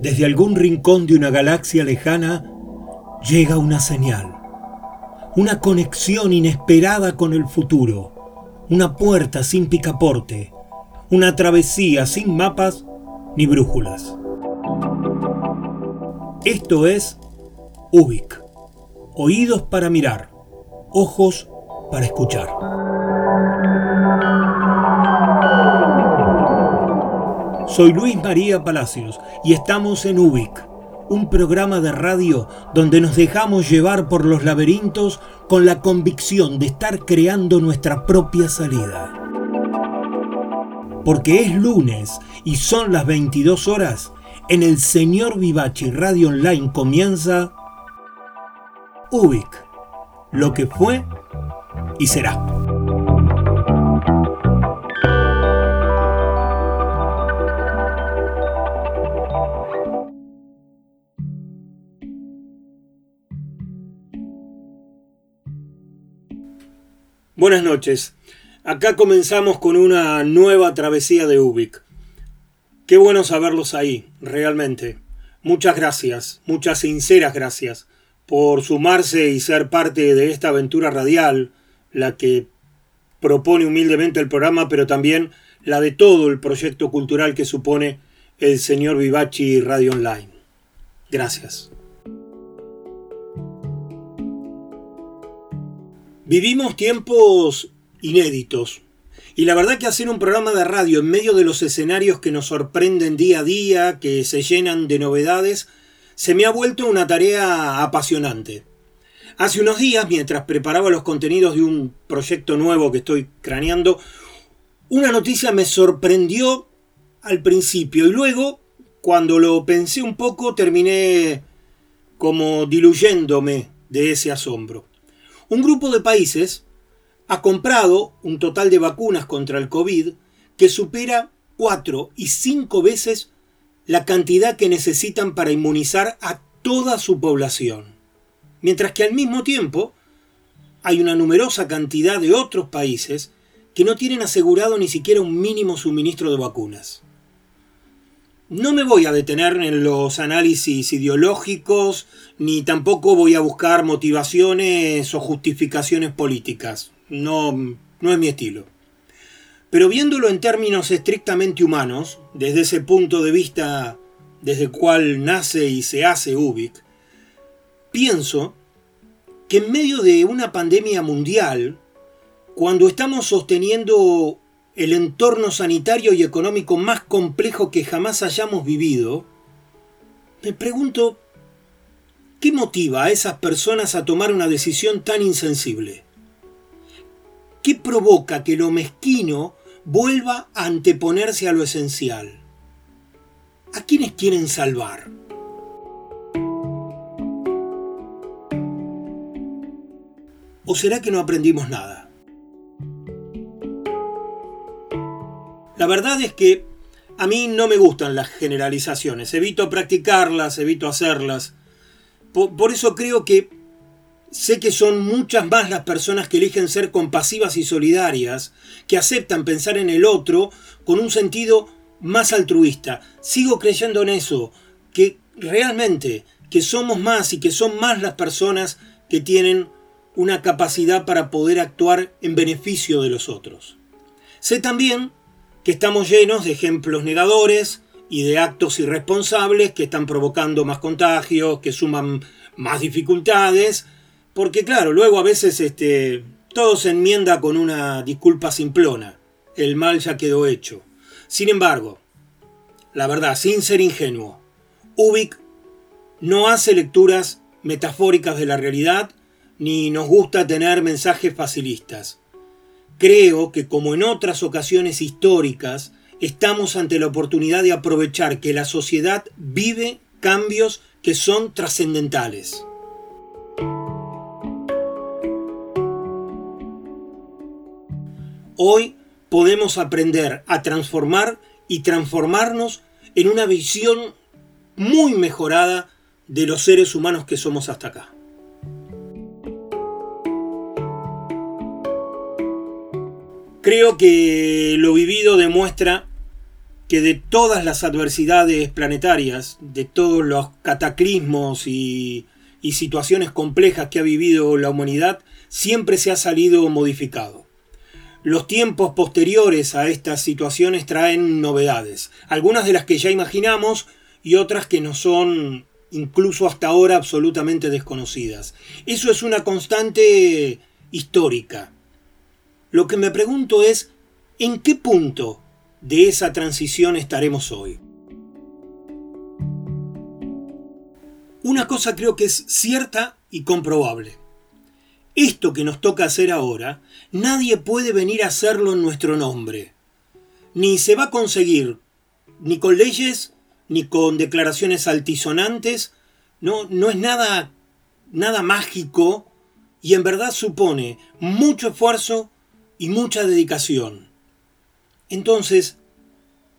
Desde algún rincón de una galaxia lejana llega una señal, una conexión inesperada con el futuro, una puerta sin picaporte, una travesía sin mapas ni brújulas. Esto es Ubik, oídos para mirar, ojos para escuchar. Soy Luis María Palacios y estamos en Ubik, un programa de radio donde nos dejamos llevar por los laberintos con la convicción de estar creando nuestra propia salida. Porque es lunes y son las 22 horas, en el Señor Vivachi Radio Online comienza Ubik, lo que fue y será. Buenas noches. Acá comenzamos con una nueva travesía de Ubik. Qué bueno saberlos ahí, realmente. Muchas gracias, muchas sinceras gracias por sumarse y ser parte de esta aventura radial, la que propone humildemente el programa, pero también la de todo el proyecto cultural que supone el señor Vivachi Radio Online. Gracias. Vivimos tiempos inéditos. Y la verdad que hacer un programa de radio en medio de los escenarios que nos sorprenden día a día, que se llenan de novedades, se me ha vuelto una tarea apasionante. Hace unos días, mientras preparaba los contenidos de un proyecto nuevo que estoy craneando, una noticia me sorprendió al principio y luego, cuando lo pensé un poco, terminé como diluyéndome de ese asombro. Un grupo de países ha comprado un total de vacunas contra el COVID que supera cuatro y cinco veces la cantidad que necesitan para inmunizar a toda su población. Mientras que al mismo tiempo hay una numerosa cantidad de otros países que no tienen asegurado ni siquiera un mínimo suministro de vacunas. No me voy a detener en los análisis ideológicos, ni tampoco voy a buscar motivaciones o justificaciones políticas. No, no es mi estilo. Pero viéndolo en términos estrictamente humanos, desde ese punto de vista desde el cual nace y se hace Ubik, pienso que en medio de una pandemia mundial, cuando estamos sosteniendo el entorno sanitario y económico más complejo que jamás hayamos vivido, me pregunto, ¿qué motiva a esas personas a tomar una decisión tan insensible? ¿Qué provoca que lo mezquino vuelva a anteponerse a lo esencial? ¿A quiénes quieren salvar? ¿O será que no aprendimos nada? La verdad es que a mí no me gustan las generalizaciones, evito practicarlas, evito hacerlas. Por, eso creo que sé que son muchas más las personas que eligen ser compasivas y solidarias, que aceptan pensar en el otro con un sentido más altruista. Sigo creyendo en eso, que realmente que somos más y que son más las personas que tienen una capacidad para poder actuar en beneficio de los otros. Sé también que estamos llenos de ejemplos negadores y de actos irresponsables que están provocando más contagios, que suman más dificultades, porque claro, luego a veces este, todo se enmienda con una disculpa simplona, el mal ya quedó hecho. Sin embargo, la verdad, sin ser ingenuo, Ubik no hace lecturas metafóricas de la realidad, ni nos gusta tener mensajes facilistas. Creo que como en otras ocasiones históricas, estamos ante la oportunidad de aprovechar que la sociedad vive cambios que son trascendentales. Hoy podemos aprender a transformar y transformarnos en una visión muy mejorada de los seres humanos que somos hasta acá. Creo que lo vivido demuestra que de todas las adversidades planetarias, de todos los cataclismos y, situaciones complejas que ha vivido la humanidad, siempre se ha salido modificado. Los tiempos posteriores a estas situaciones traen novedades, algunas de las que ya imaginamos y otras que no son incluso hasta ahora absolutamente desconocidas. Eso es una constante histórica. Lo que me pregunto es, ¿en qué punto de esa transición estaremos hoy? Una cosa creo que es cierta y comprobable. Esto que nos toca hacer ahora, nadie puede venir a hacerlo en nuestro nombre. Ni se va a conseguir, ni con leyes, ni con declaraciones altisonantes. No, no es nada, nada mágico y en verdad supone mucho esfuerzo y mucha dedicación. Entonces,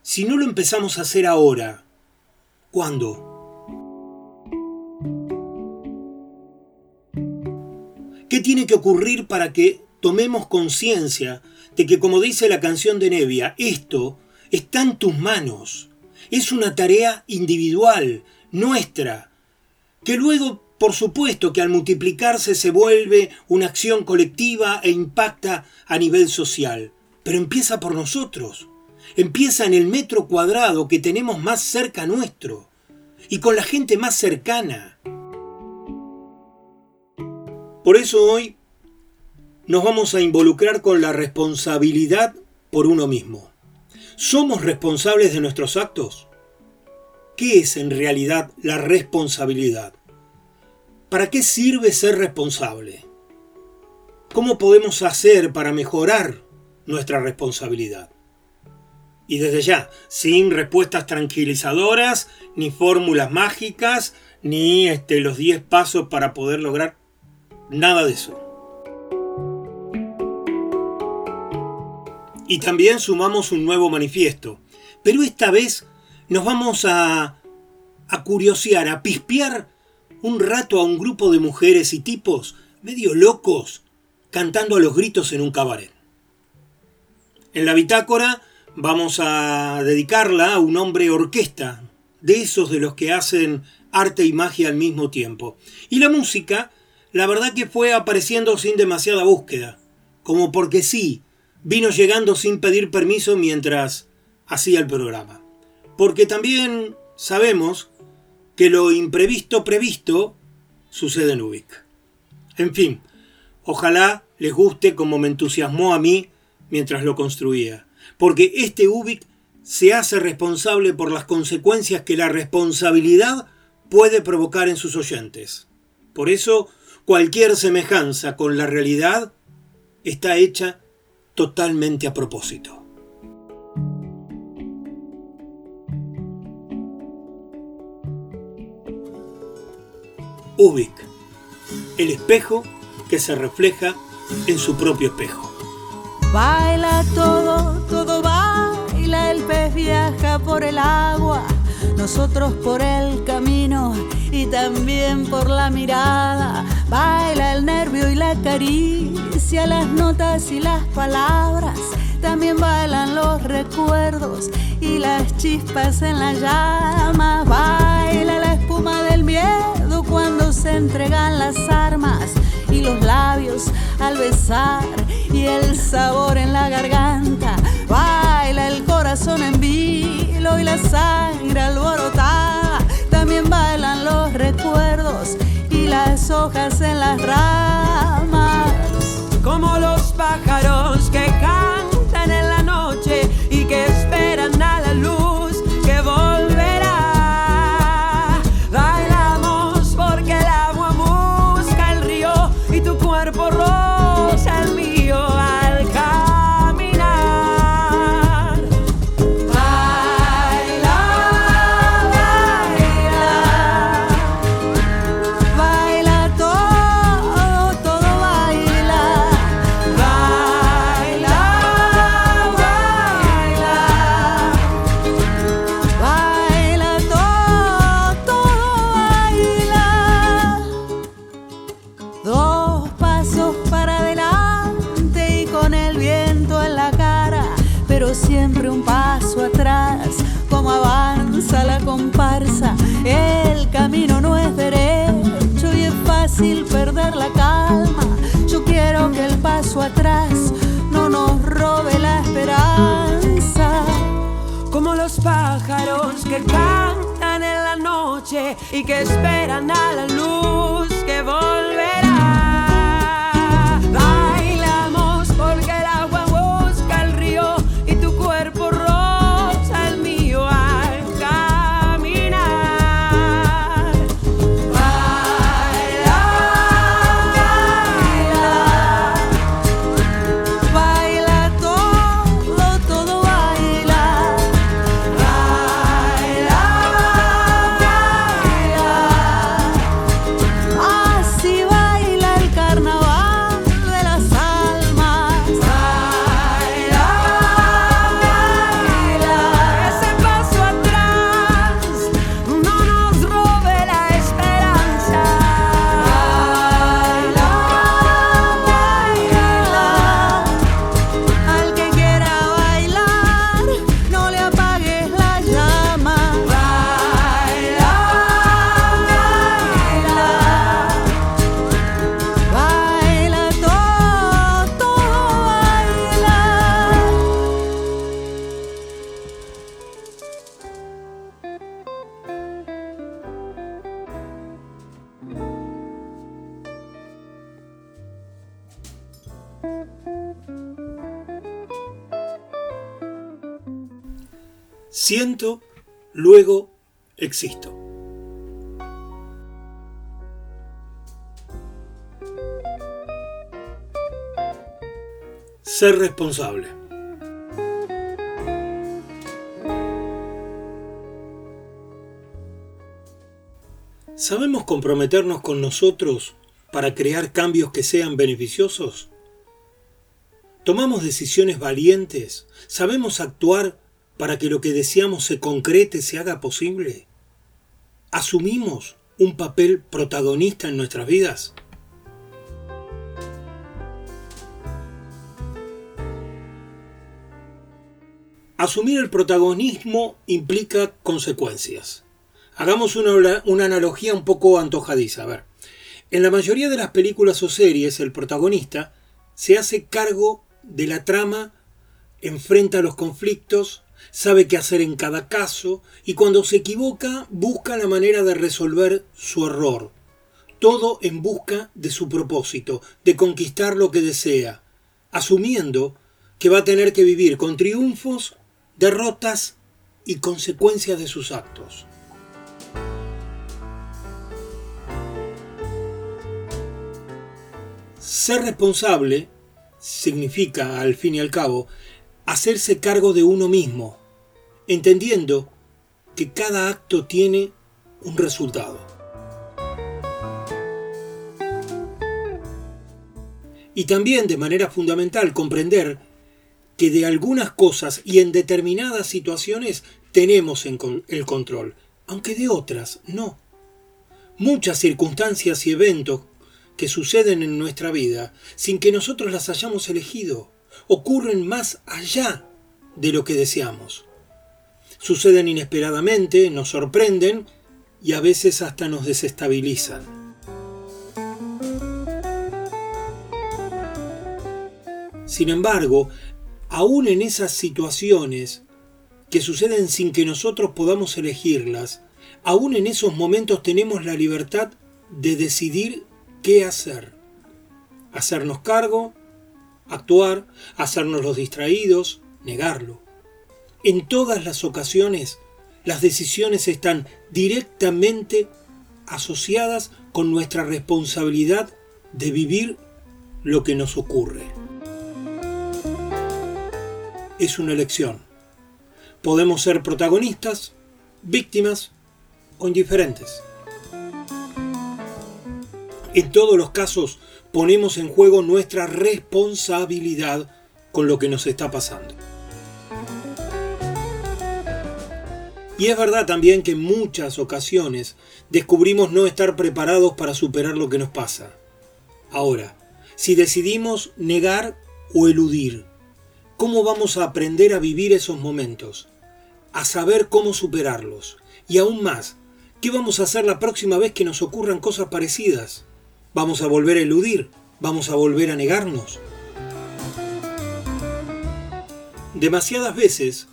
si no lo empezamos a hacer ahora, ¿cuándo? ¿Qué tiene que ocurrir para que tomemos conciencia de que, como dice la canción de Nevia, esto está en tus manos? Es una tarea individual, nuestra, que luego, por supuesto, que al multiplicarse se vuelve una acción colectiva e impacta a nivel social. Pero empieza por nosotros. Empieza en el metro cuadrado que tenemos más cerca nuestro y con la gente más cercana. Por eso hoy nos vamos a involucrar con la responsabilidad por uno mismo. ¿Somos responsables de nuestros actos? ¿Qué es en realidad la responsabilidad? ¿Para qué sirve ser responsable? ¿Cómo podemos hacer para mejorar nuestra responsabilidad? Y desde ya, sin respuestas tranquilizadoras, ni fórmulas mágicas, ni este, los 10 pasos para poder lograr Nada de eso. Y también sumamos un nuevo manifiesto. Pero esta vez nos vamos a, a curiosear, a pispear un rato a un grupo de mujeres y tipos medio locos cantando a los gritos en un cabaret. En la bitácora vamos a dedicarla a un hombre orquesta, de esos de los que hacen arte y magia al mismo tiempo. Y la música la verdad que fue apareciendo sin demasiada búsqueda, como porque sí, vino llegando sin pedir permiso mientras hacía el programa. Porque también sabemos que lo imprevisto previsto sucede en Ubik. En fin, ojalá les guste como me entusiasmó a mí mientras lo construía, porque este Ubik se hace responsable por las consecuencias que la responsabilidad puede provocar en sus oyentes. Por eso, Cualquier semejanza con la realidad está hecha totalmente a propósito. Ubik, el espejo que se refleja en su propio espejo. Baila todo, todo baila, el pez viaja por el agua nosotros por el camino y también por la mirada. Baila el nervio y la caricia, las notas y las palabras. También bailan los recuerdos y las chispas en la llama. Baila se entregan las armas y los labios al besar y el sabor en la garganta. Baila el corazón en vilo y la sangre alborotada. También bailan los recuerdos y las hojas en las ramas. Como los pájaros que cantan que cantan en la noche y que esperan a la luz que volverá. Ser responsable. ¿Sabemos comprometernos con nosotros para crear cambios que sean beneficiosos? ¿Tomamos decisiones valientes? ¿Sabemos actuar para que lo que deseamos se concrete, se haga posible? ¿Asumimos un papel protagonista en nuestras vidas? Asumir el protagonismo implica consecuencias. Hagamos una, una analogía un poco antojadiza. Ver, en la mayoría de las películas o series, el protagonista se hace cargo de la trama, enfrenta los conflictos, sabe qué hacer en cada caso y cuando se equivoca busca la manera de resolver su error. Todo en busca de su propósito, de conquistar lo que desea, asumiendo que va a tener que vivir con triunfos, derrotas y consecuencias de sus actos. Ser responsable significa, al fin y al cabo, hacerse cargo de uno mismo, entendiendo que cada acto tiene un resultado. Y también, de manera fundamental, comprender que de algunas cosas y en determinadas situaciones tenemos el control, aunque de otras no. Muchas circunstancias y eventos que suceden en nuestra vida sin que nosotros las hayamos elegido ocurren más allá de lo que deseamos. Suceden inesperadamente, nos sorprenden y a veces hasta nos desestabilizan. Sin embargo, aún en esas situaciones que suceden sin que nosotros podamos elegirlas, aún en esos momentos tenemos la libertad de decidir qué hacer. Hacernos cargo, actuar, hacernos los distraídos, negarlo. En todas las ocasiones, las decisiones están directamente asociadas con nuestra responsabilidad de vivir lo que nos ocurre. Es una elección. Podemos ser protagonistas, víctimas o indiferentes. En todos los casos ponemos en juego nuestra responsabilidad con lo que nos está pasando. Y es verdad también que en muchas ocasiones descubrimos no estar preparados para superar lo que nos pasa. Ahora, si decidimos negar o eludir, ¿cómo vamos a aprender a vivir esos momentos? A saber cómo superarlos. Y aún más, ¿qué vamos a hacer la próxima vez que nos ocurran cosas parecidas? ¿Vamos a volver a eludir? ¿Vamos a volver a negarnos? Demasiadas veces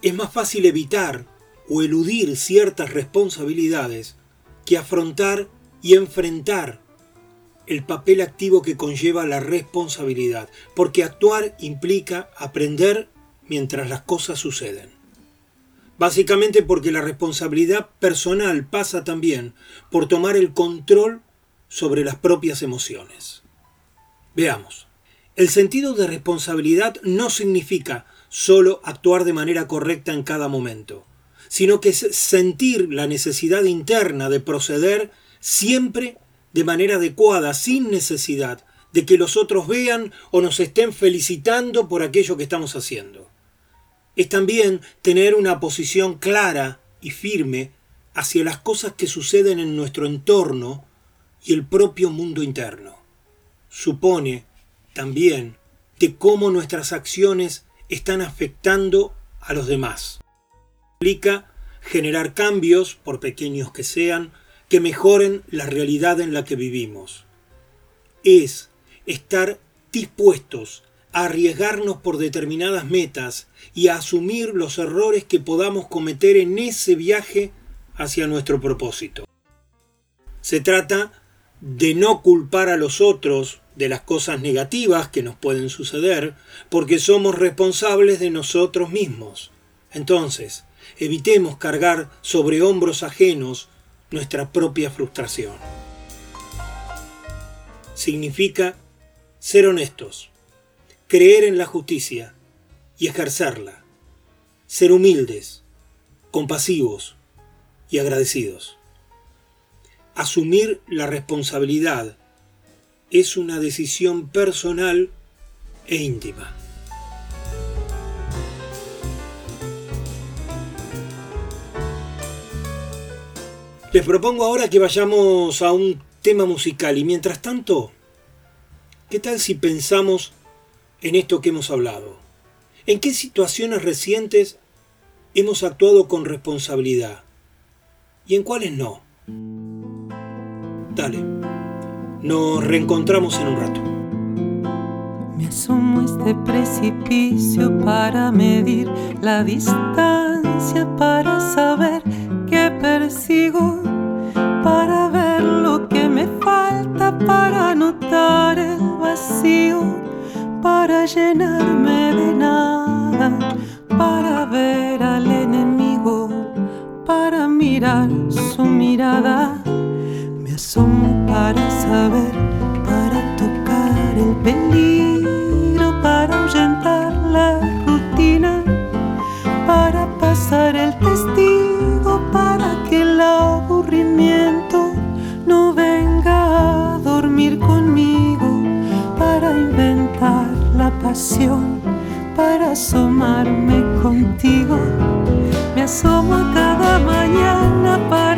es más fácil evitar o eludir ciertas responsabilidades que afrontar y enfrentar el papel activo que conlleva la responsabilidad, porque actuar implica aprender mientras las cosas suceden. Básicamente porque la responsabilidad personal pasa también por tomar el control sobre las propias emociones. Veamos. El sentido de responsabilidad no significa solo actuar de manera correcta en cada momento, sino que es sentir la necesidad interna de proceder siempre de manera adecuada, sin necesidad de que los otros vean o nos estén felicitando por aquello que estamos haciendo. Es también tener una posición clara y firme hacia las cosas que suceden en nuestro entorno y el propio mundo interno. Supone también de cómo nuestras acciones están afectando a los demás. Implica generar cambios, por pequeños que sean, que mejoren la realidad en la que vivimos. Es estar dispuestos a arriesgarnos por determinadas metas y a asumir los errores que podamos cometer en ese viaje hacia nuestro propósito. Se trata de no culpar a los otros de las cosas negativas que nos pueden suceder, porque somos responsables de nosotros mismos. Entonces, evitemos cargar sobre hombros ajenos nuestra propia frustración. Significa ser honestos, creer en la justicia y ejercerla, ser humildes, compasivos y agradecidos. Asumir la responsabilidad es una decisión personal e íntima. Les propongo ahora que vayamos a un tema musical y mientras tanto, ¿qué tal si pensamos en esto que hemos hablado? ¿En qué situaciones recientes hemos actuado con responsabilidad? ¿Y en cuáles no? Dale, nos reencontramos en un rato. Me asomo a este precipicio para medir la distancia, para saber que persigo, para ver lo que me falta, para notar el vacío para llenarme de nada, para ver al enemigo, para mirar su mirada. Me asomo para saber, para tocar el peligro, para ahuyentar la rutina, para pasar el testigo, para asomarme contigo. Me asomo cada mañana para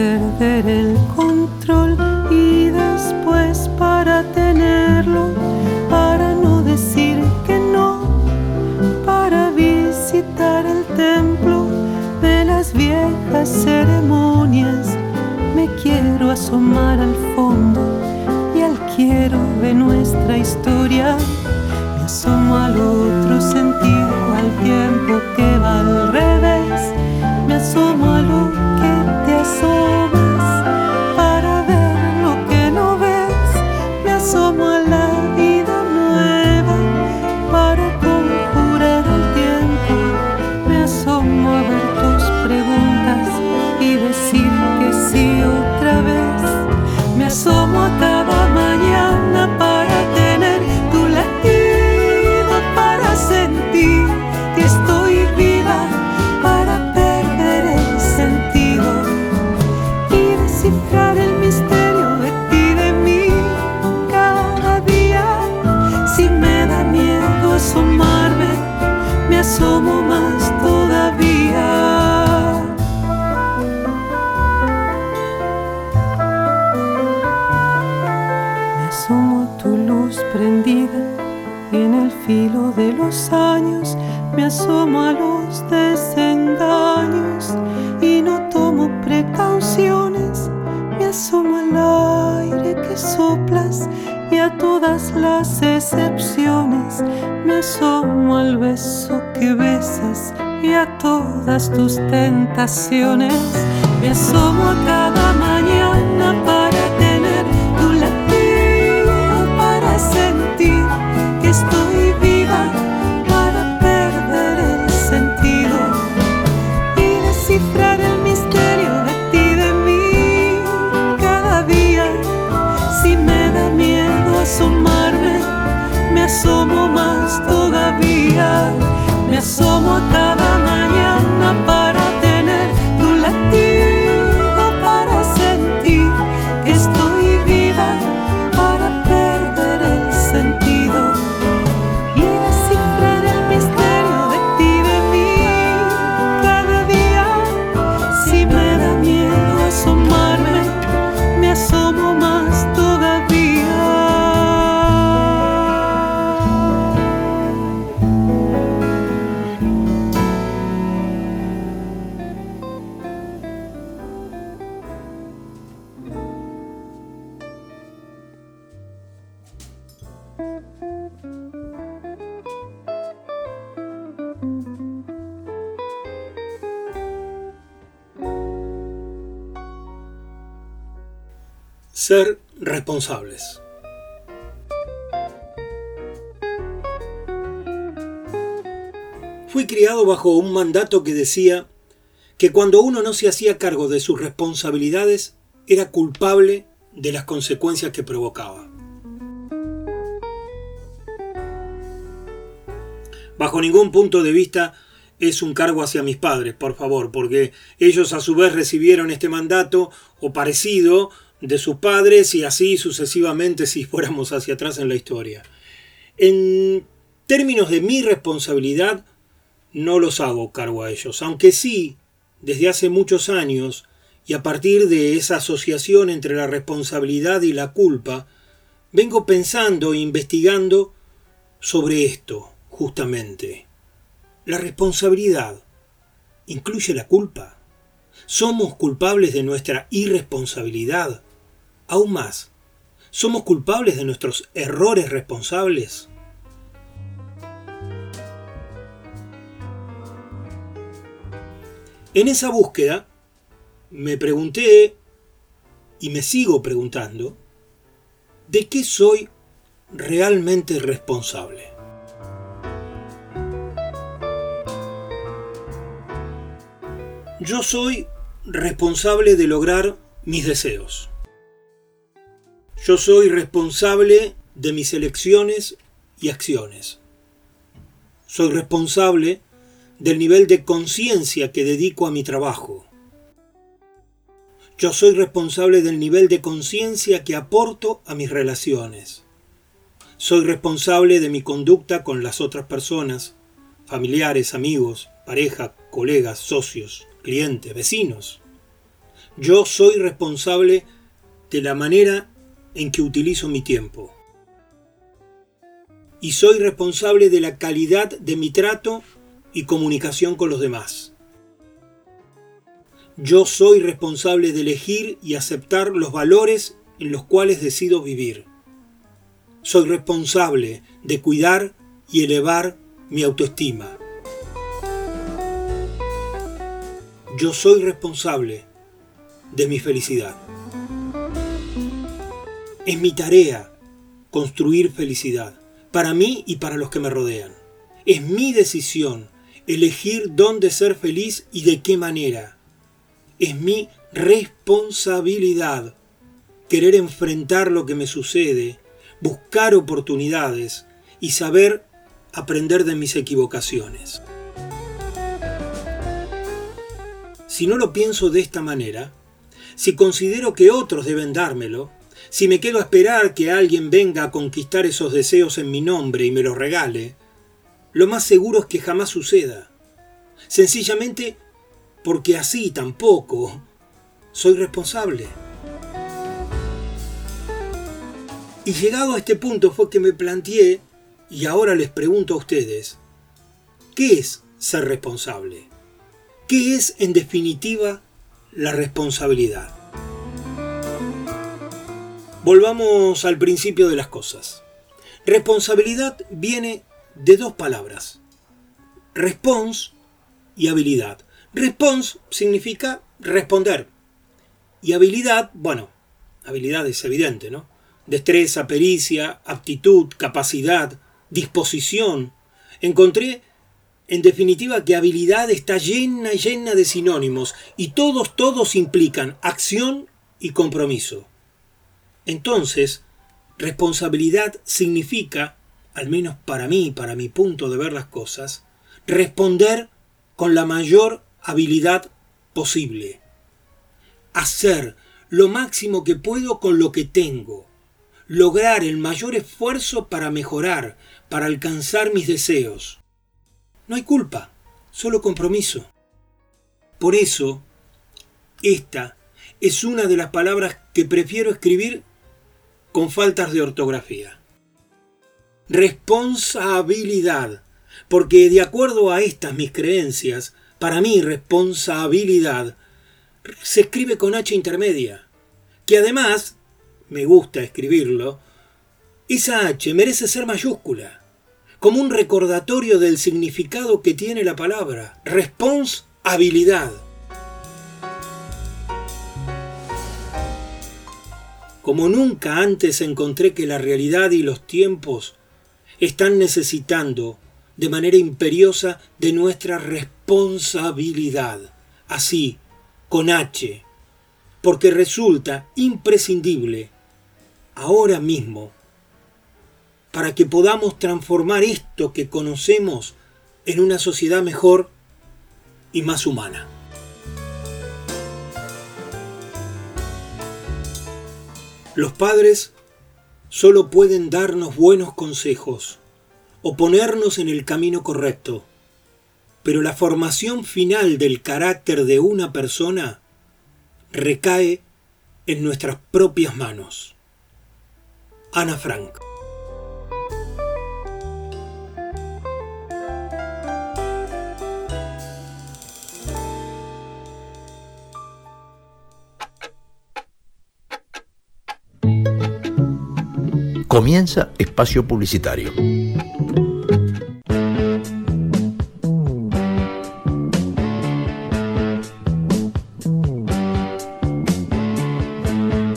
perder el control y después para tenerlo, para no decir que no, para visitar el templo de las viejas ceremonias. Me quiero asomar al fondo y al quiero de nuestra historia. Me asomo al otro tus tentaciones. Me asomo a cada Ser responsables. Fui criado bajo un mandato que decía que cuando uno no se hacía cargo de sus responsabilidades era culpable de las consecuencias que provocaba. Bajo ningún punto de vista es un cargo hacia mis padres, por favor, porque ellos a su vez recibieron este mandato o parecido de sus padres y así sucesivamente si fuéramos hacia atrás en la historia. En términos de mi responsabilidad, no los hago cargo a ellos, aunque sí, desde hace muchos años, y a partir de esa asociación entre la responsabilidad y la culpa, vengo pensando e investigando sobre esto, justamente. La responsabilidad incluye la culpa. ¿Somos culpables de nuestra irresponsabilidad? Aún más, ¿somos culpables de nuestros errores responsables? En esa búsqueda me pregunté y me sigo preguntando, ¿de qué soy realmente responsable? Yo soy responsable de lograr mis deseos. Yo soy responsable de mis elecciones y acciones. Soy responsable del nivel de conciencia que dedico a mi trabajo. Yo soy responsable del nivel de conciencia que aporto a mis relaciones. Soy responsable de mi conducta con las otras personas, familiares, amigos, pareja, colegas, socios, clientes, vecinos. Yo soy responsable de la manera en que utilizo mi tiempo. Y soy responsable de la calidad de mi trato y comunicación con los demás. Yo soy responsable de elegir y aceptar los valores en los cuales decido vivir. Soy responsable de cuidar y elevar mi autoestima. Yo soy responsable de mi felicidad. Es mi tarea construir felicidad, para mí y para los que me rodean. Es mi decisión elegir dónde ser feliz y de qué manera. Es mi responsabilidad querer enfrentar lo que me sucede, buscar oportunidades y saber aprender de mis equivocaciones. Si no lo pienso de esta manera, si considero que otros deben dármelo, si me quedo a esperar que alguien venga a conquistar esos deseos en mi nombre y me los regale, lo más seguro es que jamás suceda. Sencillamente porque así tampoco soy responsable. Y llegado a este punto fue que me planteé, y ahora les pregunto a ustedes, ¿qué es ser responsable? ¿Qué es en definitiva la responsabilidad? Volvamos al principio de las cosas. Responsabilidad viene de dos palabras, response y habilidad. Response significa responder y habilidad, bueno, habilidad es evidente, ¿no? Destreza, pericia, aptitud, capacidad, disposición. Encontré, en definitiva, que habilidad está llena llena de sinónimos y todos, todos implican acción y compromiso. Entonces, responsabilidad significa, al menos para mí, para mi punto de ver las cosas, responder con la mayor habilidad posible. Hacer lo máximo que puedo con lo que tengo. Lograr el mayor esfuerzo para mejorar, para alcanzar mis deseos. No hay culpa, solo compromiso. Por eso, esta es una de las palabras que prefiero escribir con faltas de ortografía. Responsabilidad, porque de acuerdo a estas mis creencias, para mí responsabilidad se escribe con H intermedia, que además, me gusta escribirlo, esa H merece ser mayúscula, como un recordatorio del significado que tiene la palabra, responsabilidad. Como nunca antes encontré que la realidad y los tiempos están necesitando de manera imperiosa de nuestra responsabilidad, así, con H, porque resulta imprescindible ahora mismo para que podamos transformar esto que conocemos en una sociedad mejor y más humana. Los padres solo pueden darnos buenos consejos o ponernos en el camino correcto, pero la formación final del carácter de una persona recae en nuestras propias manos. Ana Frank Comienza espacio publicitario.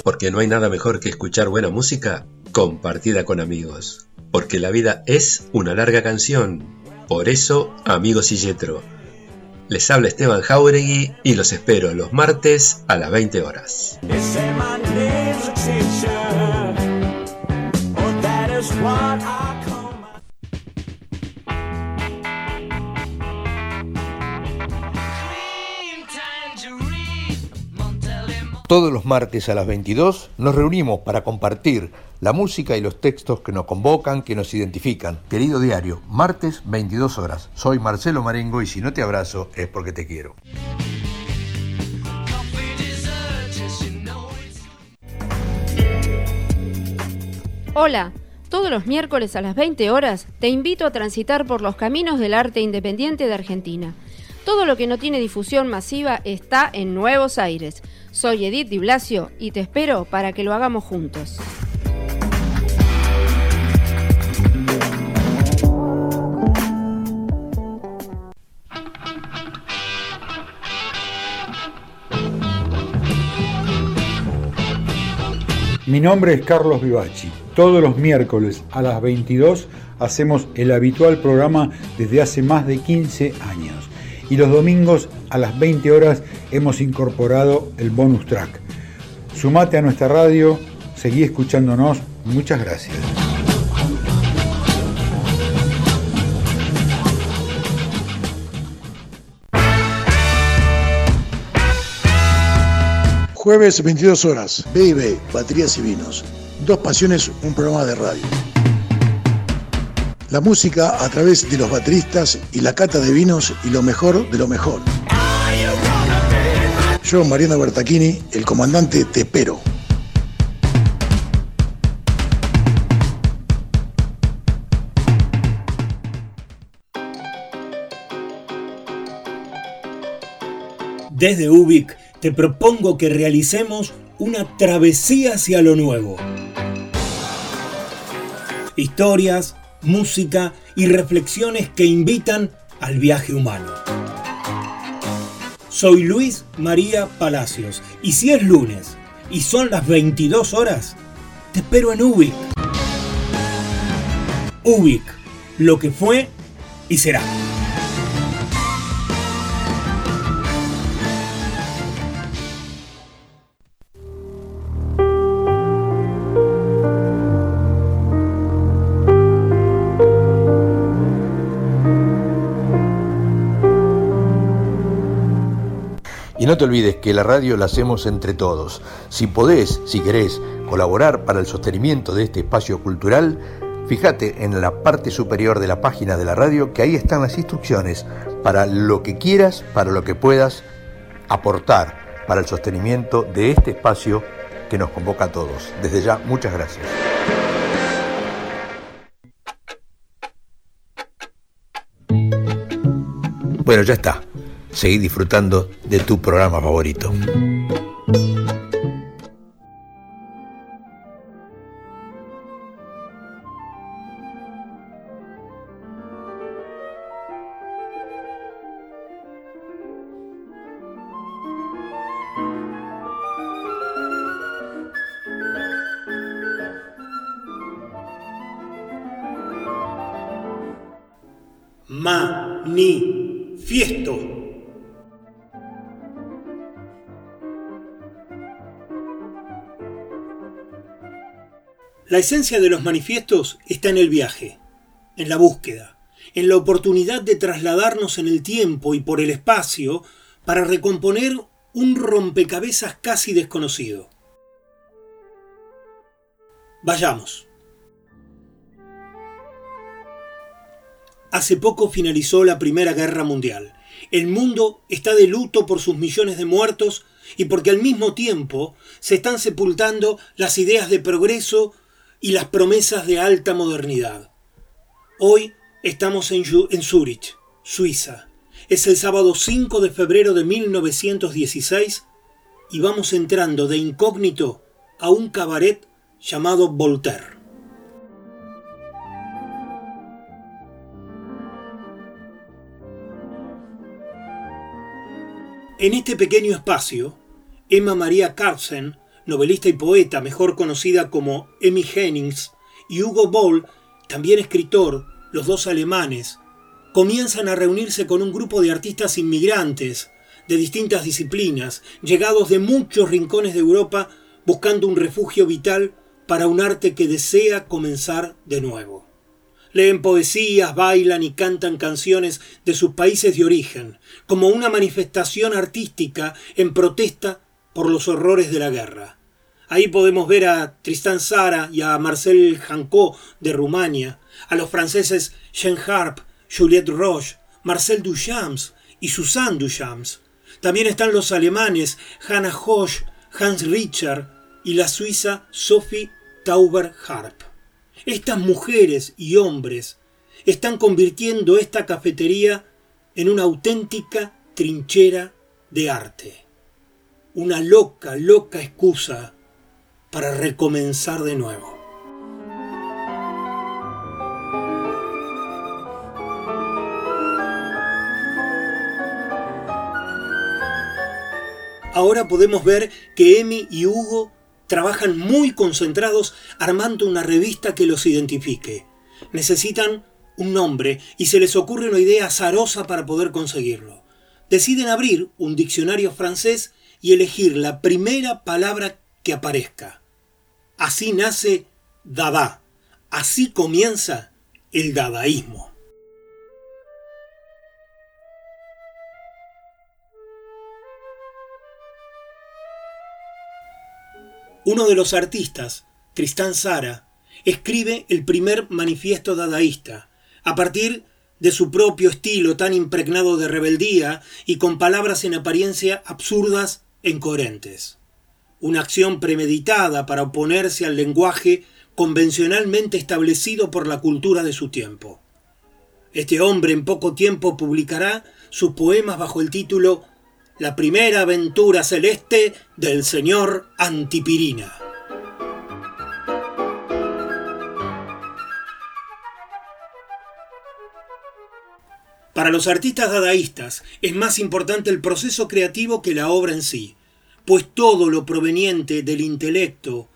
Porque no hay nada mejor que escuchar buena música compartida con amigos. Porque la vida es una larga canción. Por eso, amigos y yetro. Les habla Esteban Jauregui y los espero los martes a las 20 horas. Todos los martes a las 22 nos reunimos para compartir la música y los textos que nos convocan, que nos identifican. Querido diario, martes 22 horas. Soy Marcelo Marengo y si no te abrazo es porque te quiero. Hola, todos los miércoles a las 20 horas te invito a transitar por los caminos del arte independiente de Argentina. Todo lo que no tiene difusión masiva está en Nuevos Aires. Soy Edith Di Blasio y te espero para que lo hagamos juntos. Mi nombre es Carlos Vivachi. Todos los miércoles a las 22 hacemos el habitual programa desde hace más de 15 años. Y los domingos a las 20 horas hemos incorporado el bonus track. Sumate a nuestra radio, seguí escuchándonos. Muchas gracias. Jueves 22 horas, B&B, Baterías y Vinos. Dos Pasiones, un programa de radio. La música a través de los bateristas y la cata de vinos y lo mejor de lo mejor. Yo, Mariano Bertachini, el comandante, te espero. Desde Ubik te propongo que realicemos una travesía hacia lo nuevo. Historias, música y reflexiones que invitan al viaje humano. Soy Luis María Palacios y si es lunes y son las 22 horas, te espero en Ubik. Ubik, lo que fue y será. Y no te olvides que la radio la hacemos entre todos. Si podés, si querés, colaborar para el sostenimiento de este espacio cultural, fíjate en la parte superior de la página de la radio que ahí están las instrucciones para lo que quieras, para lo que puedas aportar para el sostenimiento de este espacio que nos convoca a todos. Desde ya, muchas gracias. Bueno, ya está seguir disfrutando de tu programa favorito. La esencia de los manifiestos está en el viaje, en la búsqueda, en la oportunidad de trasladarnos en el tiempo y por el espacio para recomponer un rompecabezas casi desconocido. Vayamos. Hace poco finalizó la Primera Guerra Mundial. El mundo está de luto por sus millones de muertos y porque al mismo tiempo se están sepultando las ideas de progreso y las promesas de alta modernidad. Hoy estamos en, en Suiza. Es el sábado 5 de febrero de 1916 y vamos entrando de incógnito a un cabaret llamado Voltaire. En este pequeño espacio, Emma María Carlsen, novelista y poeta mejor conocida como Emmy Hennings, y Hugo Boll, también escritor, los dos alemanes, comienzan a reunirse con un grupo de artistas inmigrantes de distintas disciplinas, llegados de muchos rincones de Europa buscando un refugio vital para un arte que desea comenzar de nuevo. Leen poesías, bailan y cantan canciones de sus países de origen, como una manifestación artística en protesta por los horrores de la guerra. Ahí podemos ver a Tristan Sara y a Marcel Jancó de Rumania, a los franceses Jean Harp, Juliette Roche, Marcel Duchamp y Suzanne Duchamp. También están los alemanes Hannah Hosch, Hans Richard y la suiza Sophie Tauber-Harp. Estas mujeres y hombres están convirtiendo esta cafetería en una auténtica trinchera de arte. Una loca, loca excusa para recomenzar de nuevo. Ahora podemos ver que Emi y Hugo trabajan muy concentrados armando una revista que los identifique. Necesitan un nombre y se les ocurre una idea azarosa para poder conseguirlo. Deciden abrir un diccionario francés y elegir la primera palabra que aparezca. Así nace Dada. Así comienza el dadaísmo. Uno de los artistas, Tristán Sara, escribe el primer manifiesto dadaísta, a partir de su propio estilo tan impregnado de rebeldía y con palabras en apariencia absurdas incoherentes. Una acción premeditada para oponerse al lenguaje convencionalmente establecido por la cultura de su tiempo. Este hombre en poco tiempo publicará sus poemas bajo el título La primera aventura celeste del señor Antipirina. Para los artistas dadaístas es más importante el proceso creativo que la obra en sí, pues todo lo proveniente del intelecto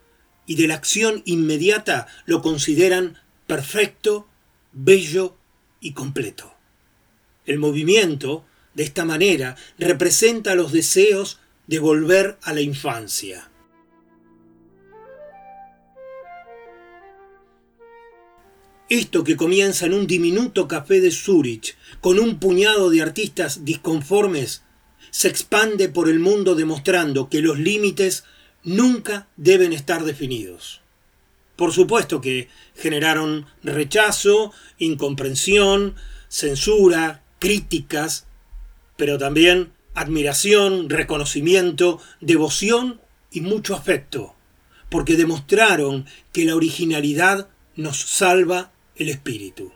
y de la acción inmediata lo consideran perfecto, bello y completo. El movimiento, de esta manera, representa los deseos de volver a la infancia. Esto que comienza en un diminuto café de Zurich, con un puñado de artistas disconformes, se expande por el mundo demostrando que los límites nunca deben estar definidos. Por supuesto que generaron rechazo, incomprensión, censura, críticas, pero también admiración, reconocimiento, devoción y mucho afecto, porque demostraron que la originalidad nos salva el espíritu.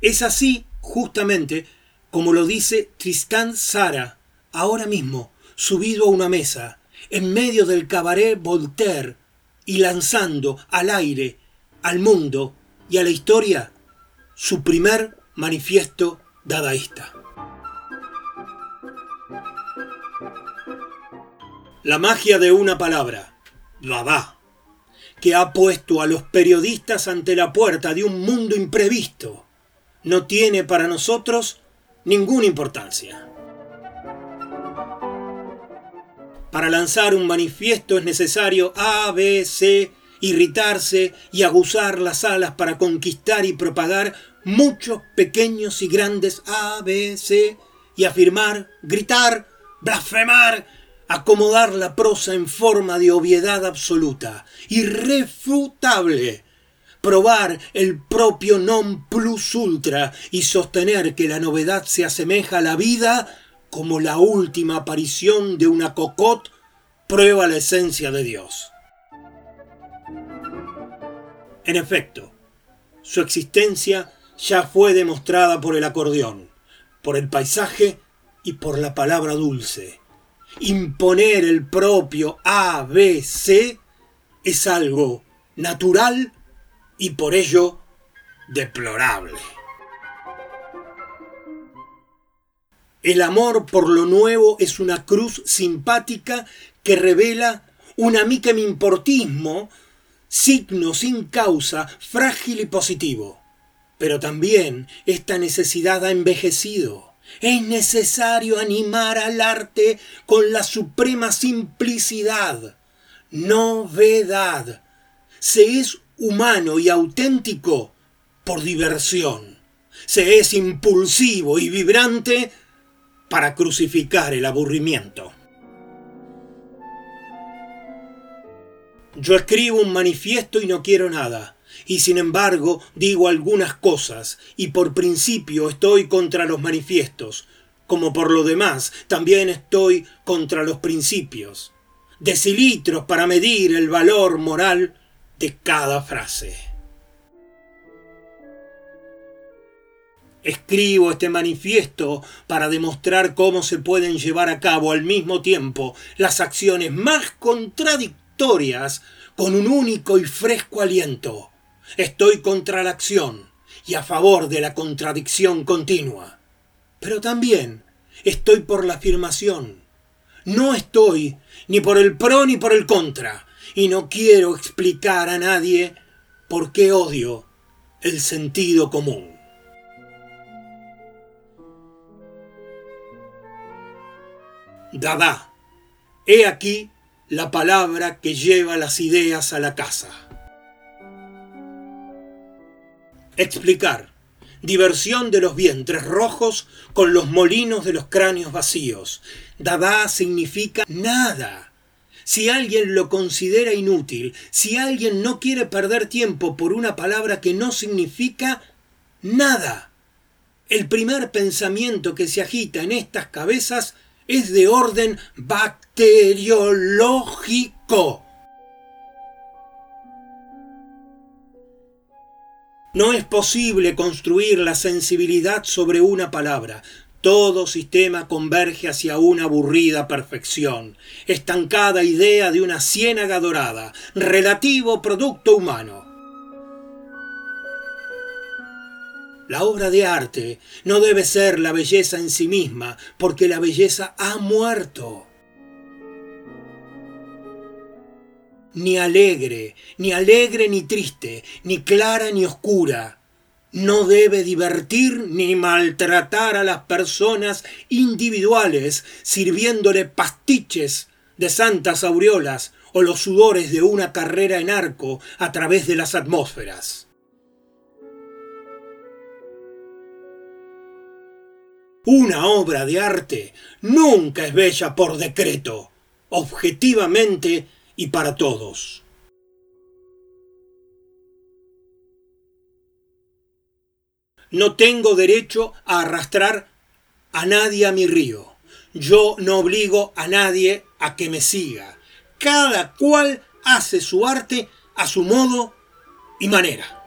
Es así, justamente, como lo dice Tristan Sara, ahora mismo, subido a una mesa, en medio del cabaret Voltaire, y lanzando al aire, al mundo y a la historia su primer manifiesto dadaísta. La magia de una palabra, Dada que ha puesto a los periodistas ante la puerta de un mundo imprevisto, no tiene para nosotros ninguna importancia. Para lanzar un manifiesto es necesario A, B, C, irritarse y aguzar las alas para conquistar y propagar muchos pequeños y grandes A, B, C y afirmar, gritar, blasfemar, acomodar la prosa en forma de obviedad absoluta, irrefutable, probar el propio non plus ultra y sostener que la novedad se asemeja a la vida como la última aparición de una cocot prueba la esencia de Dios. En efecto, su existencia ya fue demostrada por el acordeón, por el paisaje y por la palabra dulce imponer el propio ABC es algo natural y por ello deplorable. El amor por lo nuevo es una cruz simpática que revela un importismo, signo sin causa, frágil y positivo. Pero también esta necesidad ha envejecido es necesario animar al arte con la suprema simplicidad, novedad. Se es humano y auténtico por diversión. Se es impulsivo y vibrante para crucificar el aburrimiento. Yo escribo un manifiesto y no quiero nada y sin embargo digo algunas cosas, y por principio estoy contra los manifiestos, como por lo demás también estoy contra los principios. Decilitros para medir el valor moral de cada frase. Escribo este manifiesto para demostrar cómo se pueden llevar a cabo al mismo tiempo las acciones más contradictorias con un único y fresco aliento Estoy contra la acción y a favor de la contradicción continua. Pero también estoy por la afirmación. No estoy ni por el pro ni por el contra. Y no quiero explicar a nadie por qué odio el sentido común. Dada. He aquí la palabra que lleva las ideas a la casa. Explicar. Diversión de los vientres rojos con los molinos de los cráneos vacíos. Dada significa nada. si alguien lo considera inútil, si alguien no quiere perder tiempo por una palabra que no significa nada. El primer pensamiento que se agita en estas cabezas es de orden bacteriológico. No es posible construir la sensibilidad sobre una palabra. Todo sistema converge hacia una aburrida perfección, estancada idea de una ciénaga dorada, relativo producto humano. La obra de arte no debe ser la belleza en sí misma, porque la belleza ha muerto. Ni alegre, ni alegre ni triste, ni clara ni oscura. No debe divertir ni maltratar a las personas individuales sirviéndole pastiches de santas aureolas o los sudores de una carrera en arco a través de las atmósferas. Una obra de arte nunca es bella por decreto. Objetivamente y para todos. No tengo derecho a arrastrar a nadie a mi río. Yo no obligo a nadie a que me siga. Cada cual hace su arte a su modo y manera.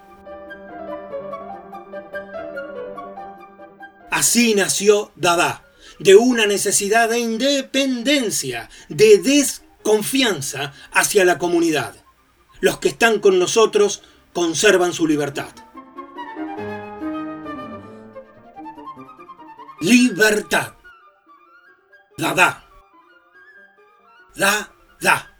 Así nació Dada, de una necesidad de independencia, de des confianza hacia la comunidad. Los que están con nosotros conservan su libertad. Libertad. La da. Da, da.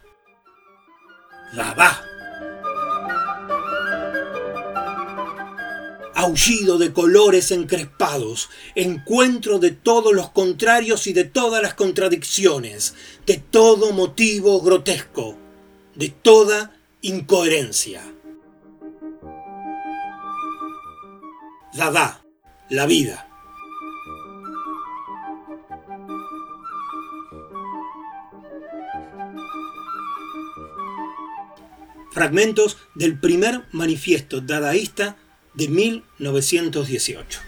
Aullido de colores encrespados, encuentro de todos los contrarios y de todas las contradicciones, de todo motivo grotesco, de toda incoherencia. Dada, la vida. Fragmentos del primer manifiesto dadaísta de 1918.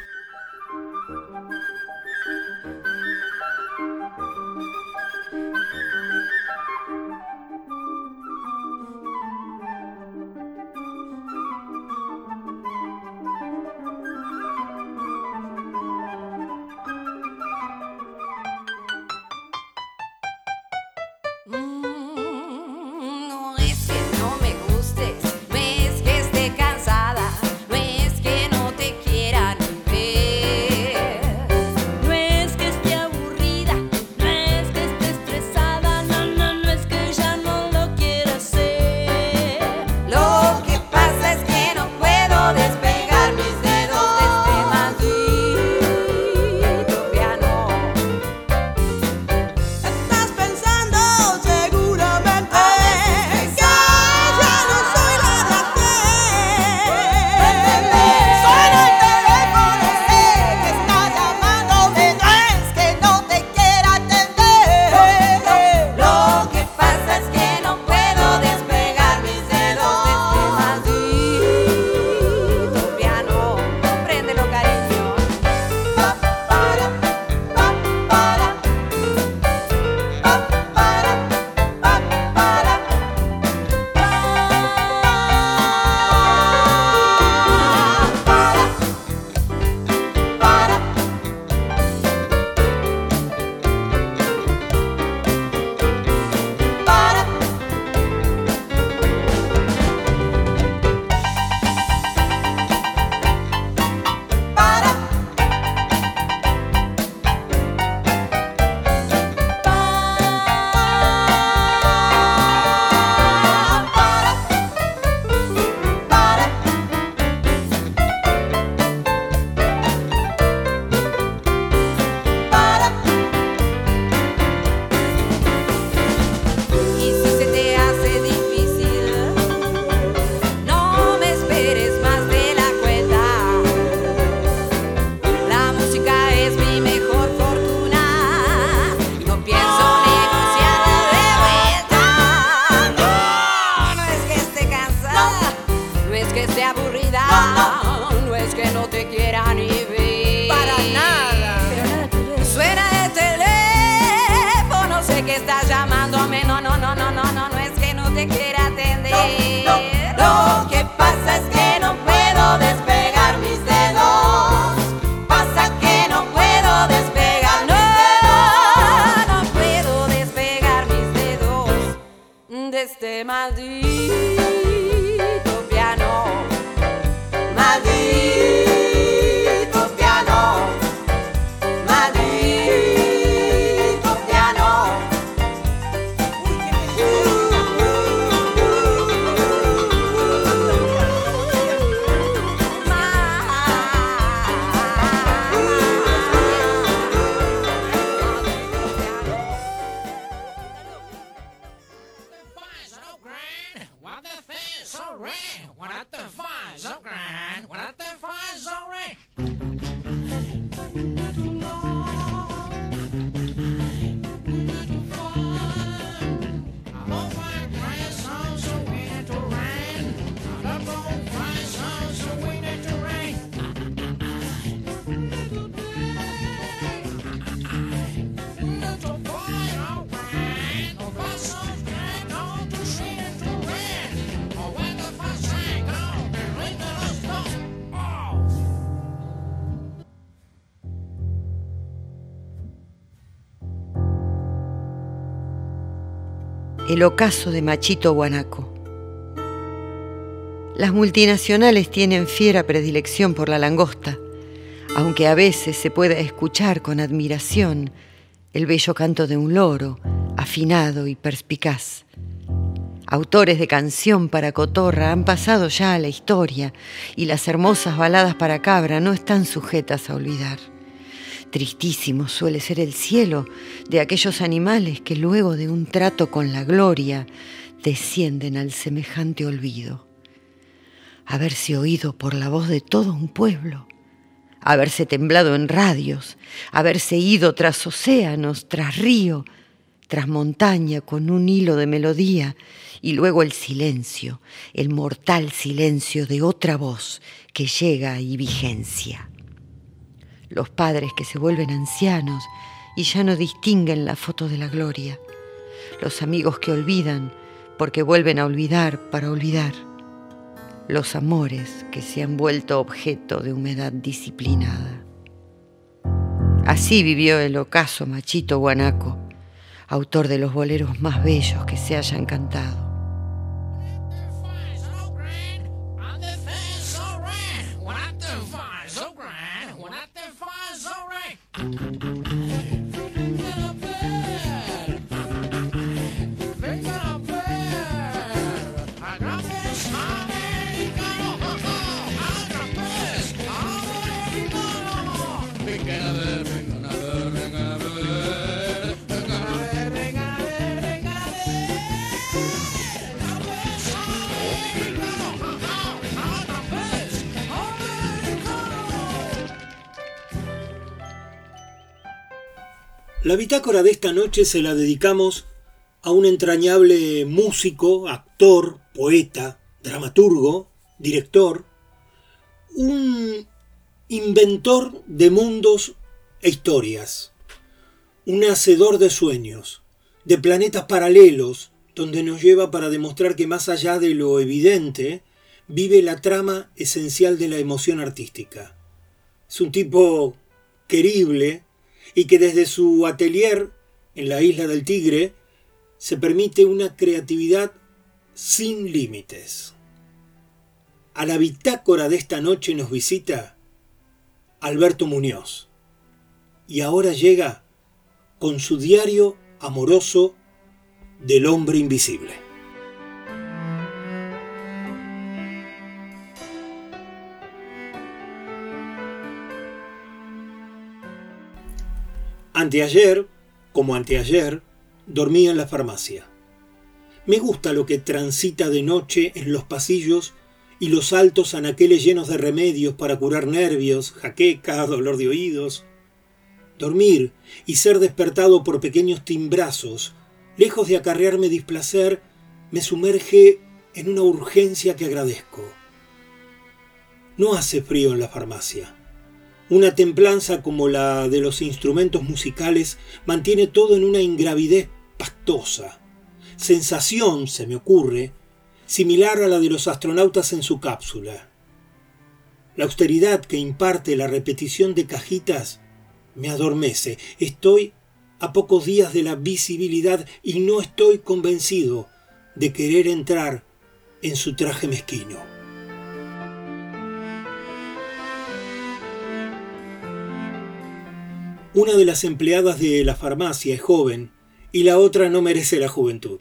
Te quiera El ocaso de Machito Guanaco. Las multinacionales tienen fiera predilección por la langosta, aunque a veces se pueda escuchar con admiración el bello canto de un loro, afinado y perspicaz. Autores de canción para cotorra han pasado ya a la historia y las hermosas baladas para cabra no están sujetas a olvidar. Tristísimo suele ser el cielo de aquellos animales que luego de un trato con la gloria descienden al semejante olvido. Haberse oído por la voz de todo un pueblo, haberse temblado en radios, haberse ido tras océanos, tras río, tras montaña con un hilo de melodía y luego el silencio, el mortal silencio de otra voz que llega y vigencia los padres que se vuelven ancianos y ya no distinguen la foto de la gloria, los amigos que olvidan porque vuelven a olvidar para olvidar, los amores que se han vuelto objeto de humedad disciplinada. Así vivió el ocaso Machito Guanaco, autor de los boleros más bellos que se hayan cantado. Mm-hmm. La bitácora de esta noche se la dedicamos a un entrañable músico, actor, poeta, dramaturgo, director, un inventor de mundos e historias, un hacedor de sueños, de planetas paralelos, donde nos lleva para demostrar que más allá de lo evidente, vive la trama esencial de la emoción artística. Es un tipo querible, y que desde su atelier en la isla del Tigre se permite una creatividad sin límites. A la bitácora de esta noche nos visita Alberto Muñoz y ahora llega con su diario amoroso del hombre invisible. Anteayer, como anteayer, dormía en la farmacia. Me gusta lo que transita de noche en los pasillos y los altos anaqueles llenos de remedios para curar nervios, jaqueca, dolor de oídos. Dormir y ser despertado por pequeños timbrazos, lejos de acarrearme displacer, me sumerge en una urgencia que agradezco. No hace frío en la farmacia. Una templanza como la de los instrumentos musicales mantiene todo en una ingravidez pastosa. Sensación, se me ocurre, similar a la de los astronautas en su cápsula. La austeridad que imparte la repetición de cajitas me adormece. Estoy a pocos días de la visibilidad y no estoy convencido de querer entrar en su traje mezquino. Una de las empleadas de la farmacia es joven y la otra no merece la juventud.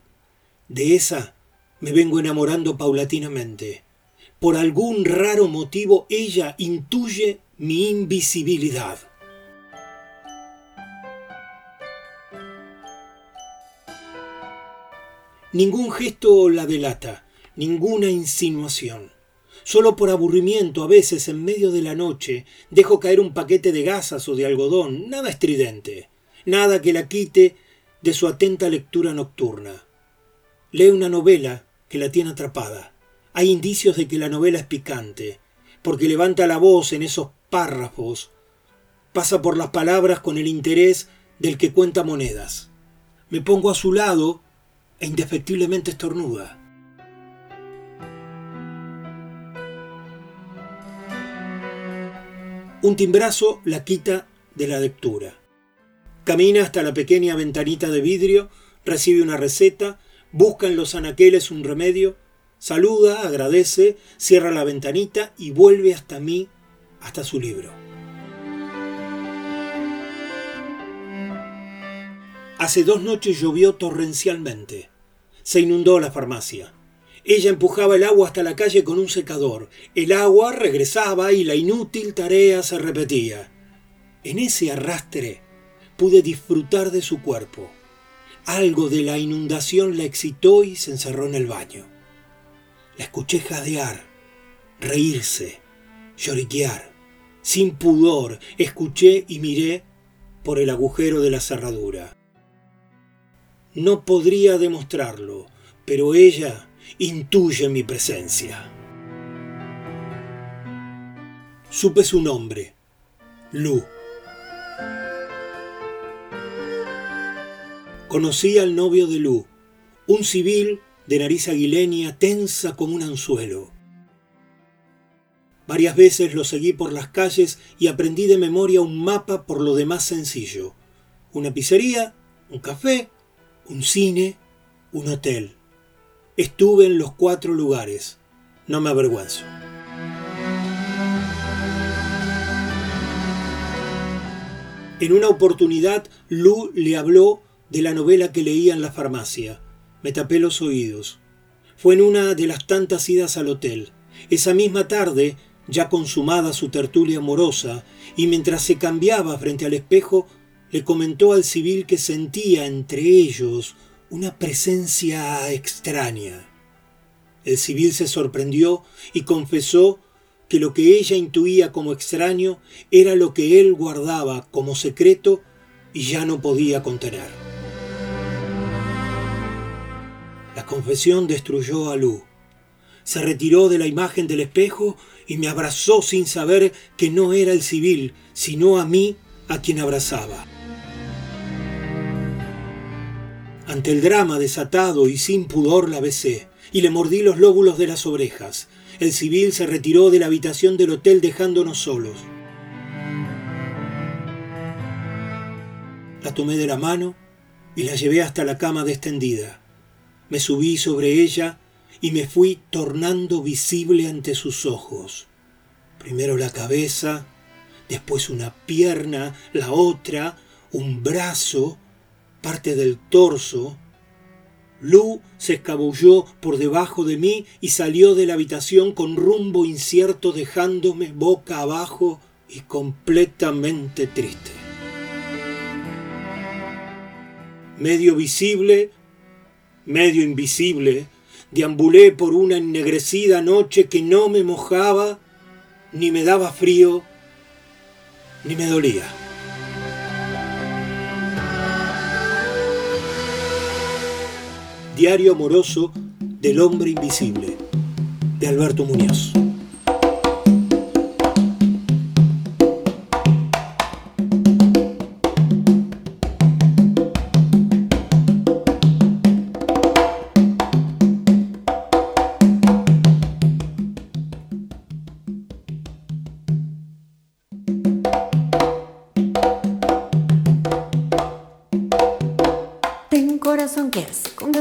De esa me vengo enamorando paulatinamente. Por algún raro motivo ella intuye mi invisibilidad. Ningún gesto la delata, ninguna insinuación. Solo por aburrimiento, a veces en medio de la noche, dejo caer un paquete de gasas o de algodón, nada estridente, nada que la quite de su atenta lectura nocturna. Lee una novela que la tiene atrapada. Hay indicios de que la novela es picante, porque levanta la voz en esos párrafos, pasa por las palabras con el interés del que cuenta monedas. Me pongo a su lado e indefectiblemente estornuda. Un timbrazo la quita de la lectura. Camina hasta la pequeña ventanita de vidrio, recibe una receta, busca en los anaqueles un remedio, saluda, agradece, cierra la ventanita y vuelve hasta mí, hasta su libro. Hace dos noches llovió torrencialmente. Se inundó la farmacia. Ella empujaba el agua hasta la calle con un secador. El agua regresaba y la inútil tarea se repetía. En ese arrastre pude disfrutar de su cuerpo. Algo de la inundación la excitó y se encerró en el baño. La escuché jadear, reírse, lloriquear. Sin pudor, escuché y miré por el agujero de la cerradura. No podría demostrarlo, pero ella intuye mi presencia. Supe su nombre, Lu. Conocí al novio de Lu, un civil de nariz aguileña tensa como un anzuelo. Varias veces lo seguí por las calles y aprendí de memoria un mapa por lo demás sencillo. Una pizzería, un café, un cine, un hotel. Estuve en los cuatro lugares. No me avergüenzo. En una oportunidad, Lu le habló de la novela que leía en la farmacia. Me tapé los oídos. Fue en una de las tantas idas al hotel. Esa misma tarde, ya consumada su tertulia amorosa, y mientras se cambiaba frente al espejo, le comentó al civil que sentía entre ellos una presencia extraña. El civil se sorprendió y confesó que lo que ella intuía como extraño era lo que él guardaba como secreto y ya no podía contener. La confesión destruyó a Lu. Se retiró de la imagen del espejo y me abrazó sin saber que no era el civil, sino a mí a quien abrazaba. Ante el drama desatado y sin pudor la besé y le mordí los lóbulos de las orejas. El civil se retiró de la habitación del hotel dejándonos solos. La tomé de la mano y la llevé hasta la cama destendida. Me subí sobre ella y me fui tornando visible ante sus ojos. Primero la cabeza, después una pierna, la otra, un brazo, parte del torso. Lu se escabulló por debajo de mí y salió de la habitación con rumbo incierto dejándome boca abajo y completamente triste. Medio visible, medio invisible, deambulé por una ennegrecida noche que no me mojaba, ni me daba frío, ni me dolía. Diario amoroso del hombre invisible, de Alberto Muñoz.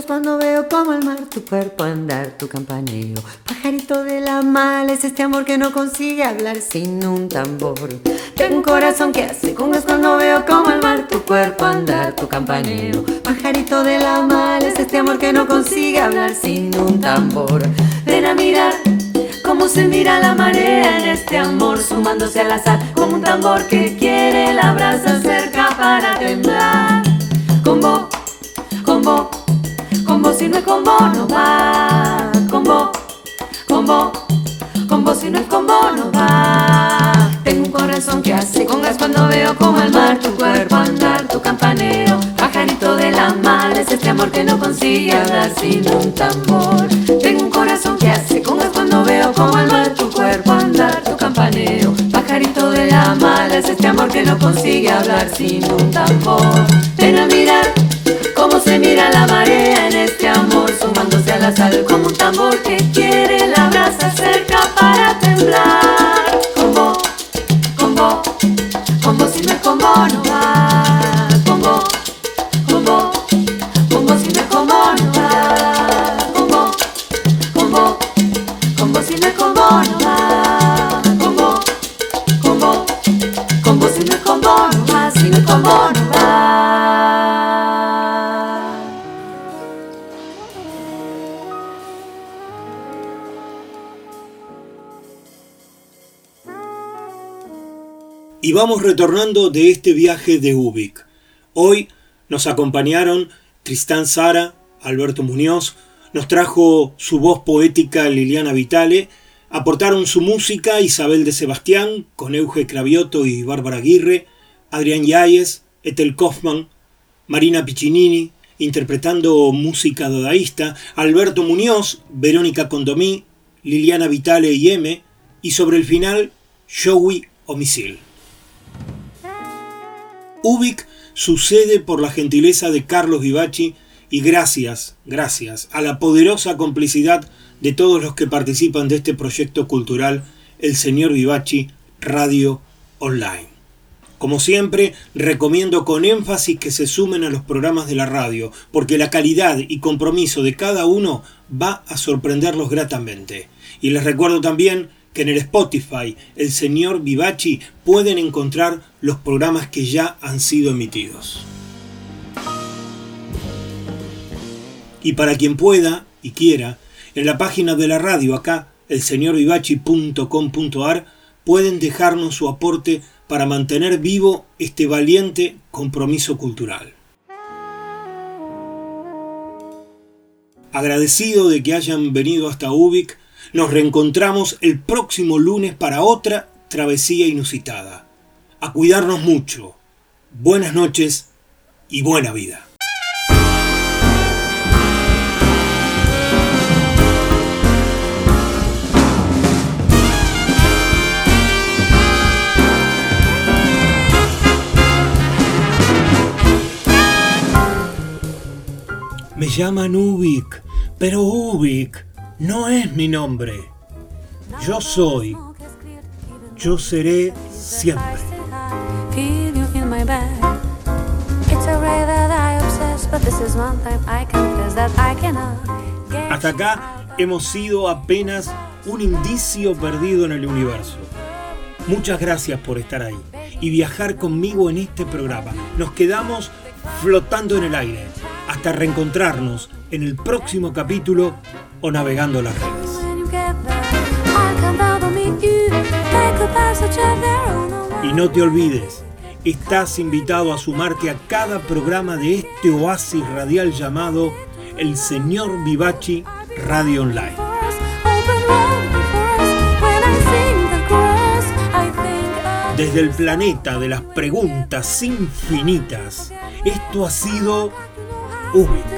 Cuando veo como el mar tu cuerpo andar, tu campaneo. Pajarito de la mal es este amor que no consigue hablar sin un tambor. Tengo un corazón que hace congas cuando veo como el mar tu cuerpo andar, tu campaneo. Pajarito de la mal es este amor que no consigue hablar sin un tambor. Ven a mirar cómo se mira la marea en este amor sumándose al azar como un tambor que quiere la brasa cerca para temblar. Si no es combo no va. Combo, combo, combo si no es combo no va. Tengo un corazón que hace congas cuando veo como el mar tu cuerpo andar, tu campaneo. Pajarito de la mal es este amor que no consigue hablar sin un tambor. Tengo un corazón que hace congas cuando veo como el mar tu cuerpo andar, tu campaneo. Pajarito de la mal es este amor que no consigue hablar sin un tambor. Ven a mirar cómo se mira la marea en este amor sumándose a la sal como un tambor que quiere la brasa cerca para temblar. Vamos retornando de este viaje de Ubik. Hoy nos acompañaron Tristán Sara, Alberto Muñoz, nos trajo su voz poética Liliana Vitale, aportaron su música Isabel de Sebastián, con Euge Cravioto y Bárbara Aguirre, Adrián Yáñez, Ethel Kaufman, Marina Piccinini, interpretando música dadaísta, Alberto Muñoz, Verónica Condomí, Liliana Vitale y M, y sobre el final, Joey Omisil. Ubik sucede por la gentileza de Carlos Vivachi y gracias, gracias a la poderosa complicidad de todos los que participan de este proyecto cultural, el señor Vivachi Radio Online. Como siempre, recomiendo con énfasis que se sumen a los programas de la radio, porque la calidad y compromiso de cada uno va a sorprenderlos gratamente. Y les recuerdo también que en el Spotify, el señor Vivachi, pueden encontrar los programas que ya han sido emitidos. Y para quien pueda y quiera, en la página de la radio acá, elseñorvivachi.com.ar, pueden dejarnos su aporte para mantener vivo este valiente compromiso cultural. Agradecido de que hayan venido hasta Ubik, nos reencontramos el próximo lunes para otra travesía inusitada. A cuidarnos mucho. Buenas noches y buena vida. Me llaman Ubik, pero Ubik no es mi nombre. Yo soy. Yo seré siempre. Hasta acá hemos sido apenas un indicio perdido en el universo. Muchas gracias por estar ahí y viajar conmigo en este programa. Nos quedamos flotando en el aire hasta reencontrarnos en el próximo capítulo o navegando las redes. Y no te olvides, estás invitado a sumarte a cada programa de este oasis radial llamado El Señor Vivachi Radio Online. Desde el planeta de las preguntas infinitas, esto ha sido Ubik.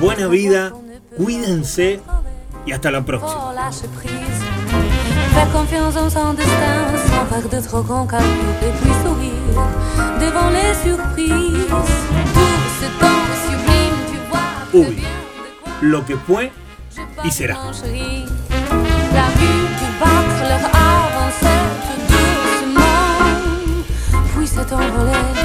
Buena vida, cuídense y hasta la próxima. Oh. Faire confiance en son destin sans faire de trop grands calculs et puis sourire devant les surprises. Tout ce temps sublime, tu vois. très Ubi. bien de quoi Lo que fue y será. La vue du battre leur avançait tout doucement, puis s'est.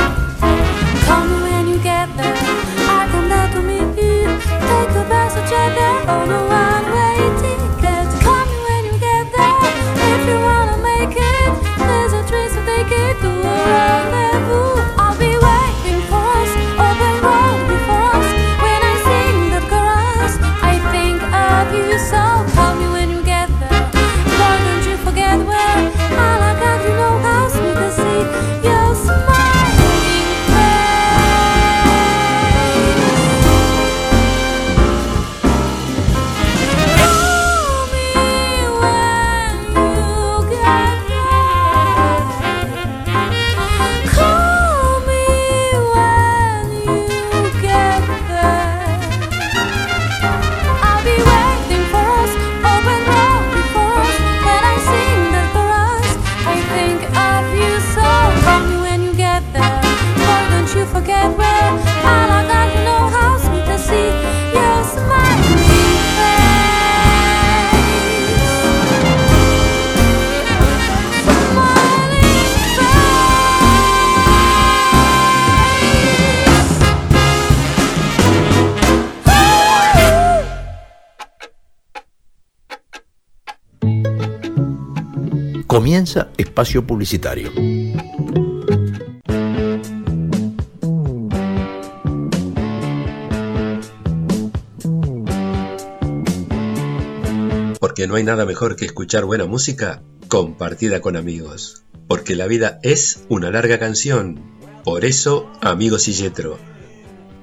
Comienza espacio publicitario. Porque no hay nada mejor que escuchar buena música compartida con amigos. Porque la vida es una larga canción. Por eso, amigos y yetro.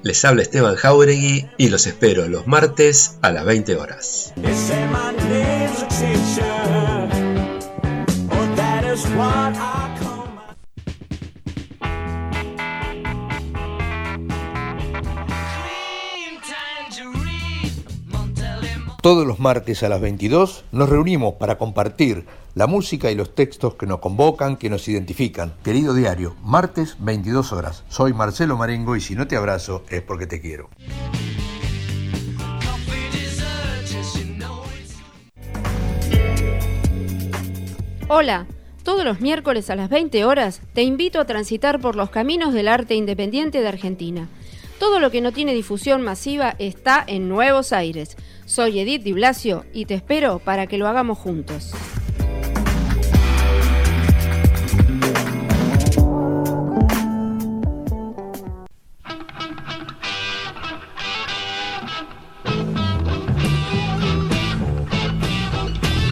Les habla Esteban Jauregui y los espero los martes a las 20 horas. Todos los martes a las 22 nos reunimos para compartir la música y los textos que nos convocan, que nos identifican. Querido diario, martes 22 horas. Soy Marcelo Marengo y si no te abrazo es porque te quiero. Hola, todos los miércoles a las 20 horas te invito a transitar por los caminos del arte independiente de Argentina. Todo lo que no tiene difusión masiva está en Nuevos Aires. Soy Edith Di Blasio y te espero para que lo hagamos juntos.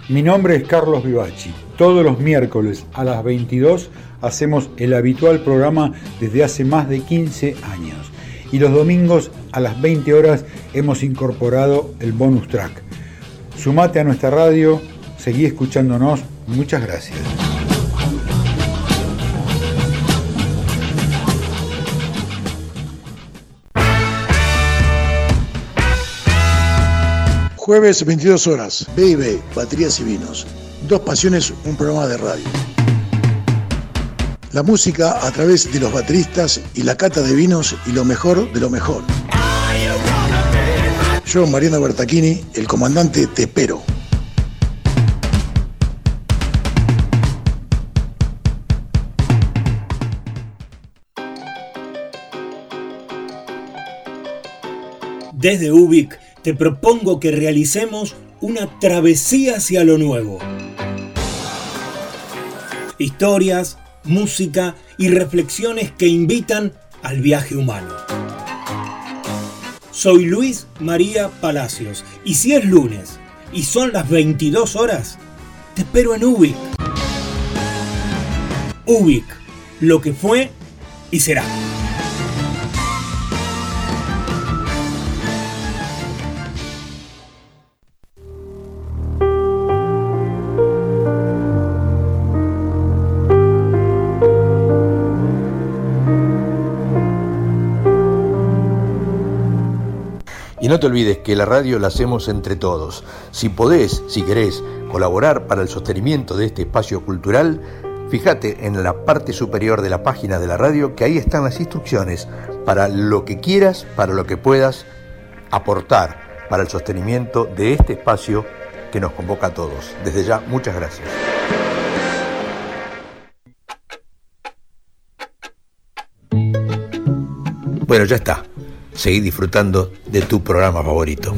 Mi nombre es Carlos Vivachi. Todos los miércoles a las 22 hacemos el habitual programa desde hace más de 15 años. Y los domingos a las 20 horas hemos incorporado el bonus track. Sumate a nuestra radio, seguí escuchándonos. Muchas gracias. Jueves 22 horas, B&B, Baterías y Vinos. Dos Pasiones, un programa de radio. La música a través de los bateristas y la cata de vinos y lo mejor de lo mejor. Yo, Mariano Bertachini, el comandante Tepero. Desde Ubik te propongo que realicemos una travesía hacia lo nuevo. Historias, música y reflexiones que invitan al viaje humano. Soy Luis María Palacios y si es lunes y son las 22 horas, te espero en Ubik. Ubik, lo que fue y será. no te olvides que la radio la hacemos entre todos. Si podés, si querés, colaborar para el sostenimiento de este espacio cultural, fíjate en la parte superior de la página de la radio que ahí están las instrucciones para lo que quieras, para lo que puedas aportar para el sostenimiento de este espacio que nos convoca a todos. Desde ya, muchas gracias. Bueno, ya está. Seguí disfrutando de tu programa favorito.